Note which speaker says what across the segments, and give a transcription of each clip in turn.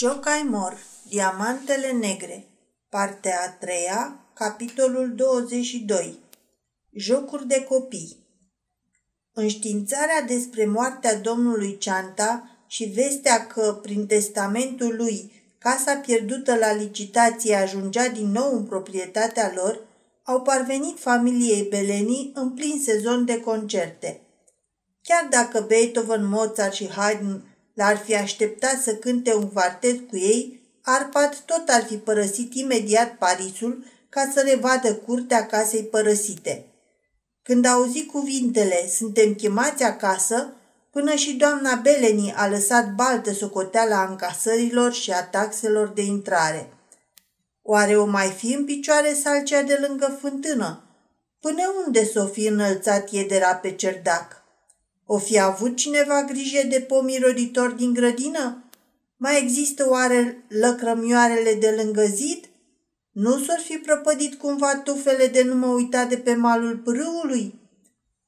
Speaker 1: Jocai Mor, Diamantele Negre, partea a treia, capitolul 22, Jocuri de copii. Înștiințarea despre moartea domnului Cianta și vestea că, prin testamentul lui, casa pierdută la licitație ajungea din nou în proprietatea lor, au parvenit familiei Beleni în plin sezon de concerte. Chiar dacă Beethoven, Mozart și Haydn l-ar fi așteptat să cânte un quartet cu ei, Arpad tot ar fi părăsit imediat Parisul ca să revadă curtea casei părăsite. Când a auzit cuvintele, suntem chemați acasă, până și doamna Beleni a lăsat baltă socoteala încasărilor și a taxelor de intrare. Oare o mai fi în picioare salcea de lângă fântână? Până unde s-o fi înălțat iedera pe cerdac? O fi avut cineva grijă de pomii roditori din grădină? Mai există oare lăcrămioarele de lângă zid? Nu s-or fi prăpădit cumva tufele de nu mă uita de pe malul pârâului?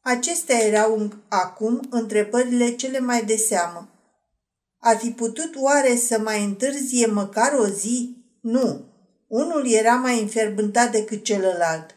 Speaker 1: Acestea erau acum întrebările cele mai de seamă. Ar fi putut oare să mai întârzie măcar o zi? Nu. Unul era mai înferbântat decât celălalt.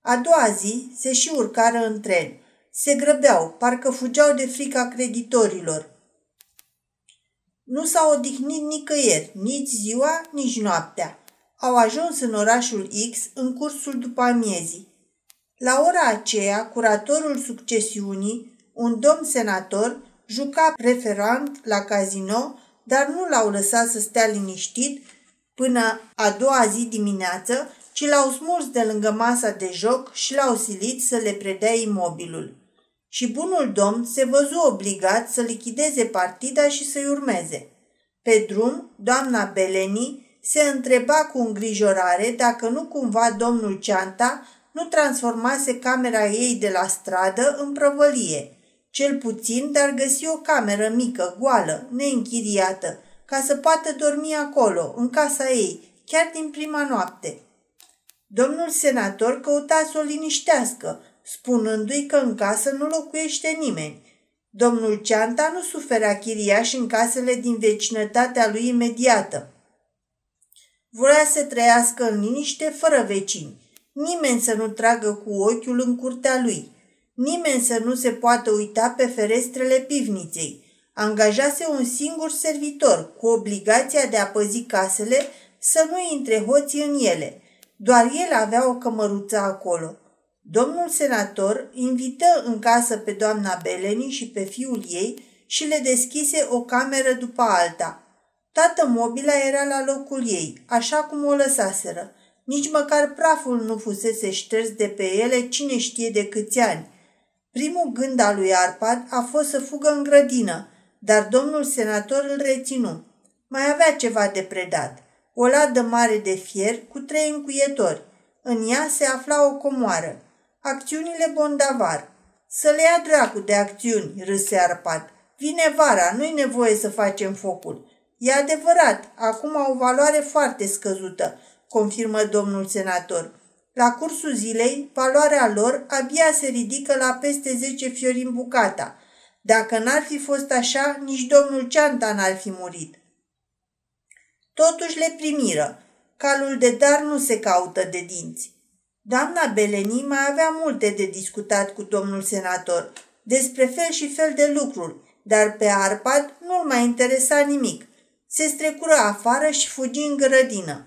Speaker 1: A doua zi se și urcară în tren. Se grăbeau, parcă fugeau de frica creditorilor. Nu s-au odihnit nicăieri, nici ziua, nici noaptea. Au ajuns în orașul X în cursul după amiezii. La ora aceea, curatorul succesiunii, un domn senator, juca preferant la casino, dar nu l-au lăsat să stea liniștit până a doua zi dimineață, ci l-au smuls de lângă masa de joc și l-au silit să le predea imobilul și bunul domn se văzu obligat să lichideze partida și să-i urmeze. Pe drum, doamna Beleni se întreba cu îngrijorare dacă nu cumva domnul Ceanta nu transformase camera ei de la stradă în prăvălie. Cel puțin, dar găsi o cameră mică, goală, neînchiriată, ca să poată dormi acolo, în casa ei, chiar din prima noapte. Domnul senator căuta să o liniștească, spunându-i că în casă nu locuiește nimeni. Domnul Ceanta nu suferea chiriași în casele din vecinătatea lui imediată. Vrea să trăiască în liniște fără vecini, nimeni să nu tragă cu ochiul în curtea lui, nimeni să nu se poată uita pe ferestrele pivniței. Angajase un singur servitor cu obligația de a păzi casele să nu intre hoții în ele. Doar el avea o cămăruță acolo. Domnul senator invită în casă pe doamna Beleni și pe fiul ei și le deschise o cameră după alta. Toată mobila era la locul ei, așa cum o lăsaseră. Nici măcar praful nu fusese șters de pe ele cine știe de câți ani. Primul gând al lui Arpad a fost să fugă în grădină, dar domnul senator îl reținu. Mai avea ceva de predat. O ladă mare de fier cu trei încuietori. În ea se afla o comoară. Acțiunile bondavar. Să le ia dracu de acțiuni, râse Arpad. Vine vara, nu-i nevoie să facem focul. E adevărat, acum au o valoare foarte scăzută, confirmă domnul senator. La cursul zilei, valoarea lor abia se ridică la peste 10 fiori în bucata. Dacă n-ar fi fost așa, nici domnul Ceanta n-ar fi murit. Totuși le primiră. Calul de dar nu se caută de dinți. Doamna Beleni mai avea multe de discutat cu domnul senator despre fel și fel de lucruri, dar pe Arpad nu-l mai interesa nimic. Se strecură afară și fugi în grădină.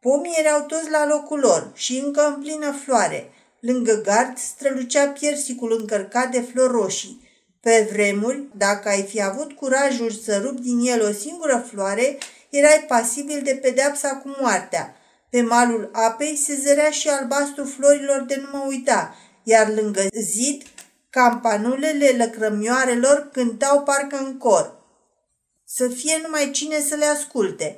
Speaker 1: Pomii erau toți la locul lor și încă în plină floare. Lângă gard strălucea piersicul încărcat de flori roșii. Pe vremuri, dacă ai fi avut curajul să rupi din el o singură floare, erai pasibil de pedeapsa cu moartea – pe malul apei se zărea și albastru florilor de nu mă uita, iar lângă zid, campanulele lăcrămioarelor cântau parcă în cor. Să fie numai cine să le asculte.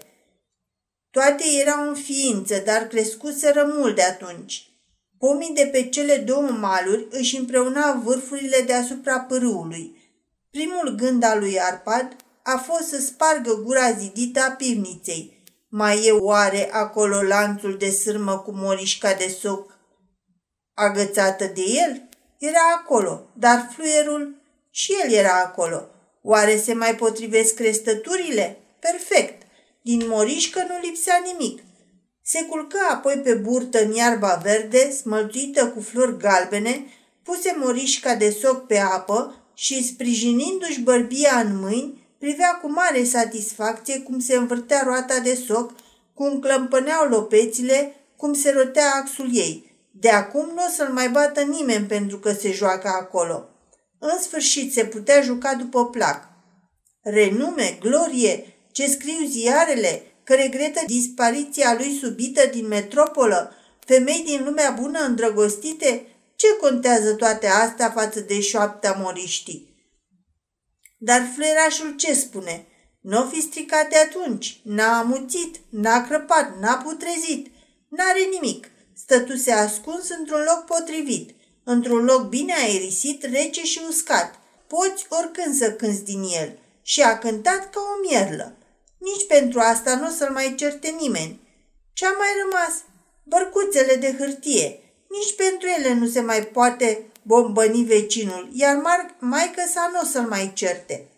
Speaker 1: Toate erau în ființă, dar crescuseră mult de atunci. Pomii de pe cele două maluri își împreunau vârfurile deasupra pârâului. Primul gând al lui Arpad a fost să spargă gura zidită a pivniței – mai e oare acolo lanțul de sârmă cu morișca de soc agățată de el? Era acolo, dar fluierul și el era acolo. Oare se mai potrivesc crestăturile? Perfect. Din morișcă nu lipsea nimic. Se culcă apoi pe burtă în iarba verde, smălțuită cu flori galbene, puse morișca de soc pe apă și, sprijinindu-și bărbia în mâini, privea cu mare satisfacție cum se învârtea roata de soc, cum clămpăneau lopețile, cum se rotea axul ei. De acum nu o să-l mai bată nimeni pentru că se joacă acolo. În sfârșit se putea juca după plac. Renume, glorie, ce scriu ziarele, că regretă dispariția lui subită din metropolă, femei din lumea bună îndrăgostite, ce contează toate astea față de șoapta moriștii? Dar fluierașul ce spune? Nu fi stricat de atunci, n-a amuțit, n-a crăpat, n-a putrezit, n-are nimic. Stătuse ascuns într-un loc potrivit, într-un loc bine aerisit, rece și uscat. Poți oricând să cânți din el. Și a cântat ca o mierlă. Nici pentru asta nu o să-l mai certe nimeni. Ce-a mai rămas? Bărcuțele de hârtie. Nici pentru ele nu se mai poate bombăni vecinul, iar maică sa nu o să-l mai certe.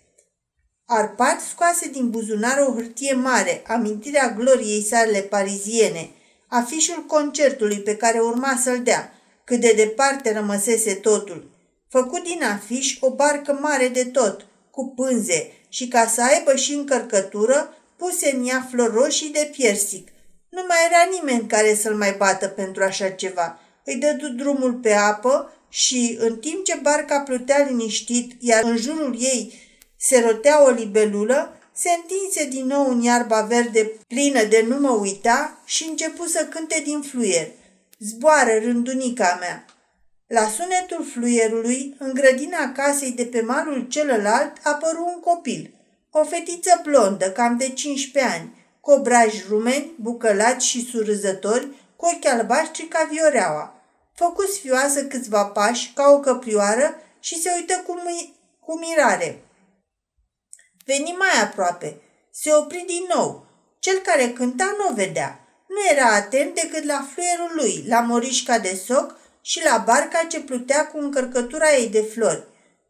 Speaker 1: Arpad scoase din buzunar o hârtie mare, amintirea gloriei sale pariziene, afișul concertului pe care urma să-l dea, cât de departe rămăsese totul. Făcut din afiș o barcă mare de tot, cu pânze, și ca să aibă și încărcătură, puse în ea flori roșii de piersic. Nu mai era nimeni care să-l mai bată pentru așa ceva. Îi dădu drumul pe apă și, în timp ce barca plutea liniștit, iar în jurul ei se rotea o libelulă, se întinse din nou în iarba verde plină de nu mă uita și începu să cânte din fluier. Zboară, rândunica mea! La sunetul fluierului, în grădina casei de pe malul celălalt, apăru un copil. O fetiță blondă, cam de 15 ani, cu obraji rumeni, bucălați și surâzători, cu ochi albaștri ca vioreaua. Făcu sfioasă câțiva pași, ca o căprioară, și se uită cu, mi- cu mirare. Veni mai aproape. Se opri din nou. Cel care cânta nu vedea. Nu era atent decât la fluierul lui, la morișca de soc și la barca ce plutea cu încărcătura ei de flori.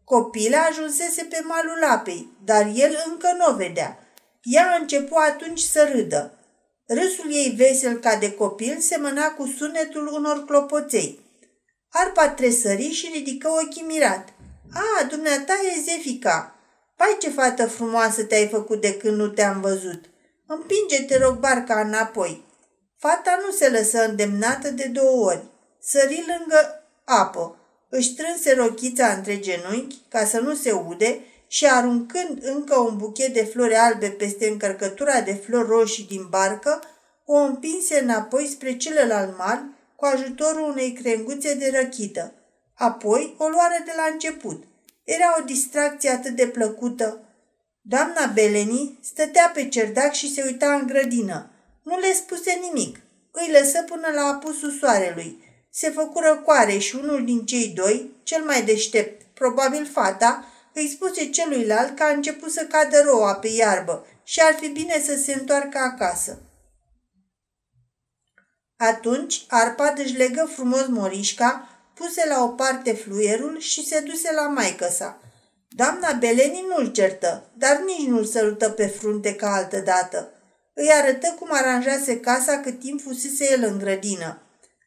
Speaker 1: Copila ajunsese pe malul apei, dar el încă nu o vedea. Ea începu atunci să râdă. Râsul ei vesel ca de copil semăna cu sunetul unor clopoței. Arpa tresări și ridică ochii mirat. A, dumneata e Zefica!" Pai ce fată frumoasă te-ai făcut de când nu te-am văzut. Împinge, te rog, barca înapoi. Fata nu se lăsă îndemnată de două ori. Sări lângă apă, își strânse rochița între genunchi ca să nu se ude și aruncând încă un buchet de flori albe peste încărcătura de flori roșii din barcă, o împinse înapoi spre celălalt mal cu ajutorul unei crenguțe de răchită. Apoi o luară de la început. Era o distracție atât de plăcută. Doamna Beleni stătea pe cerdac și se uita în grădină. Nu le spuse nimic. Îi lăsă până la apusul soarelui. Se făcură coare și unul din cei doi, cel mai deștept, probabil fata, îi spuse celuilalt că a început să cadă roa pe iarbă și ar fi bine să se întoarcă acasă. Atunci, Arpad își legă frumos morișca, puse la o parte fluierul și se duse la maică sa. Doamna Beleni nu-l certă, dar nici nu-l sărută pe frunte ca altă dată. Îi arătă cum aranjase casa cât timp fusese el în grădină.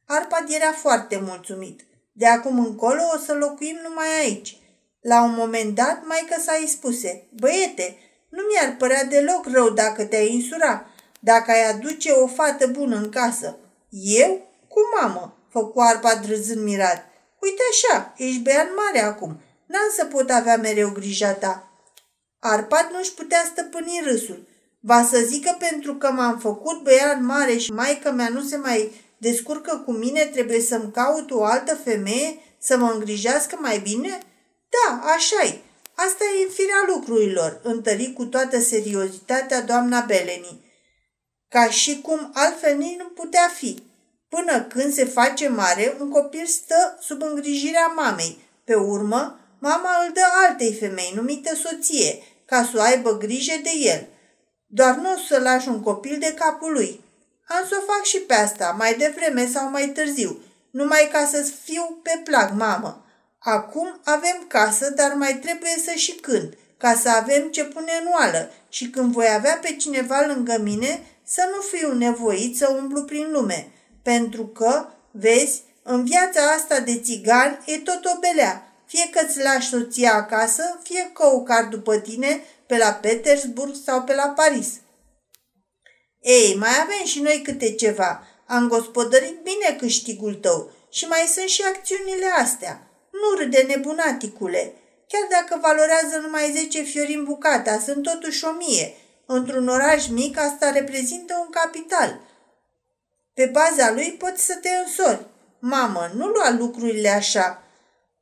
Speaker 1: Arpad era foarte mulțumit. De acum încolo o să locuim numai aici. La un moment dat, maică sa îi spuse, Băiete, nu mi-ar părea deloc rău dacă te-ai insura, dacă ai aduce o fată bună în casă. Eu? Cu mamă, făcu Arpad râzând mirat. Uite așa, ești bean mare acum. N-am să pot avea mereu grija ta. Arpad nu-și putea stăpâni râsul. Va să zică pentru că m-am făcut băian mare și maica mea nu se mai descurcă cu mine, trebuie să-mi caut o altă femeie să mă îngrijească mai bine? Da, așa-i. Asta e în firea lucrurilor, întări cu toată seriozitatea doamna Beleni. Ca și cum altfel nici nu putea fi. Până când se face mare, un copil stă sub îngrijirea mamei. Pe urmă, mama îl dă altei femei, numită soție, ca să o aibă grijă de el. Doar nu o să lași un copil de capul lui. Am să o fac și pe asta, mai devreme sau mai târziu, numai ca să fiu pe plac, mamă. Acum avem casă, dar mai trebuie să și cânt, ca să avem ce pune în oală și când voi avea pe cineva lângă mine, să nu fiu nevoit să umblu prin lume. Pentru că, vezi, în viața asta de țigan e tot o belea. Fie că îți lași soția acasă, fie că o car după tine pe la Petersburg sau pe la Paris. Ei, mai avem și noi câte ceva. Am gospodărit bine câștigul tău și mai sunt și acțiunile astea. Nu râde nebunaticule. Chiar dacă valorează numai 10 fiori în bucata, sunt totuși o mie. Într-un oraș mic, asta reprezintă un capital. Pe baza lui poți să te însori. Mamă, nu lua lucrurile așa.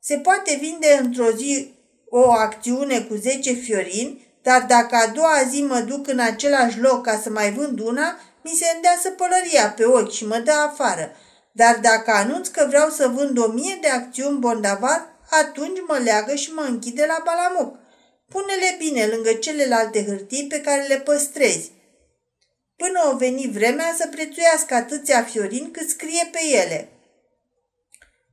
Speaker 1: Se poate vinde într-o zi o acțiune cu 10 fiorini, dar dacă a doua zi mă duc în același loc ca să mai vând una, mi se îndeasă pălăria pe ochi și mă dă afară. Dar dacă anunț că vreau să vând o mie de acțiuni bondavar, atunci mă leagă și mă închide la balamuc. Pune-le bine lângă celelalte hârtii pe care le păstrezi. Până o veni vremea să prețuiască atâția fiorini cât scrie pe ele.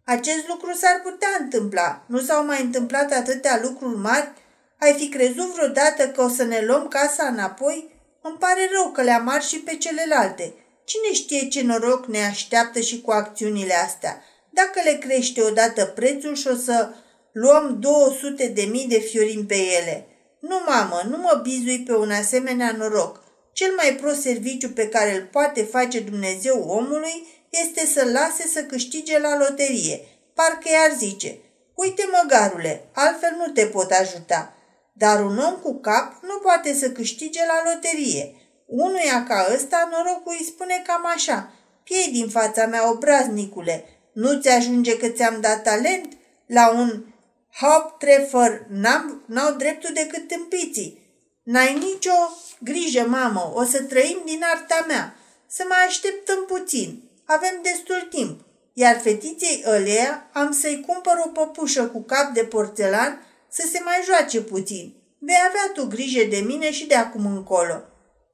Speaker 1: Acest lucru s-ar putea întâmpla. Nu s-au mai întâmplat atâtea lucruri mari? Ai fi crezut vreodată că o să ne luăm casa înapoi? Îmi pare rău că le-am ars și pe celelalte. Cine știe ce noroc ne așteaptă și cu acțiunile astea? Dacă le crește odată prețul și o să luăm 200 de mii de fiorini pe ele. Nu, mamă, nu mă bizui pe un asemenea noroc. Cel mai prost serviciu pe care îl poate face Dumnezeu omului este să-l lase să câștige la loterie. Parcă i-ar zice, uite măgarule, altfel nu te pot ajuta. Dar un om cu cap nu poate să câștige la loterie. Unuia ca ăsta, norocul îi spune cam așa. Piei din fața mea, obraznicule. Nu-ți ajunge că ți-am dat talent? La un Haupttreffer n-au dreptul decât tâmpiții. N-ai nicio grijă, mamă, o să trăim din arta mea. Să mai așteptăm puțin. Avem destul timp. Iar fetiței ăleia am să-i cumpăr o păpușă cu cap de porțelan să se mai joace puțin. Vei avea tu grijă de mine și de acum încolo.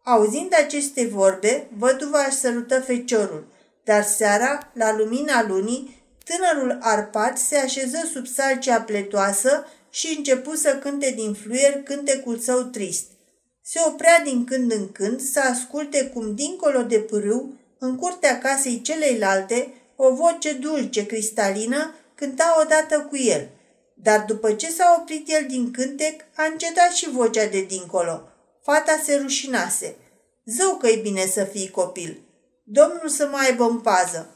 Speaker 1: Auzind aceste vorbe, văduva își sărută feciorul, dar seara, la lumina lunii, tânărul Arpad se așeză sub salcea pletoasă și începu să cânte din fluier cântecul său trist. Se oprea din când în când să asculte cum dincolo de pârâu, în curtea casei celeilalte, o voce dulce, cristalină, cânta odată cu el. Dar după ce s-a oprit el din cântec, a încetat și vocea de dincolo. Fata se rușinase. Zău că e bine să fii copil. Domnul să mă aibă în pază.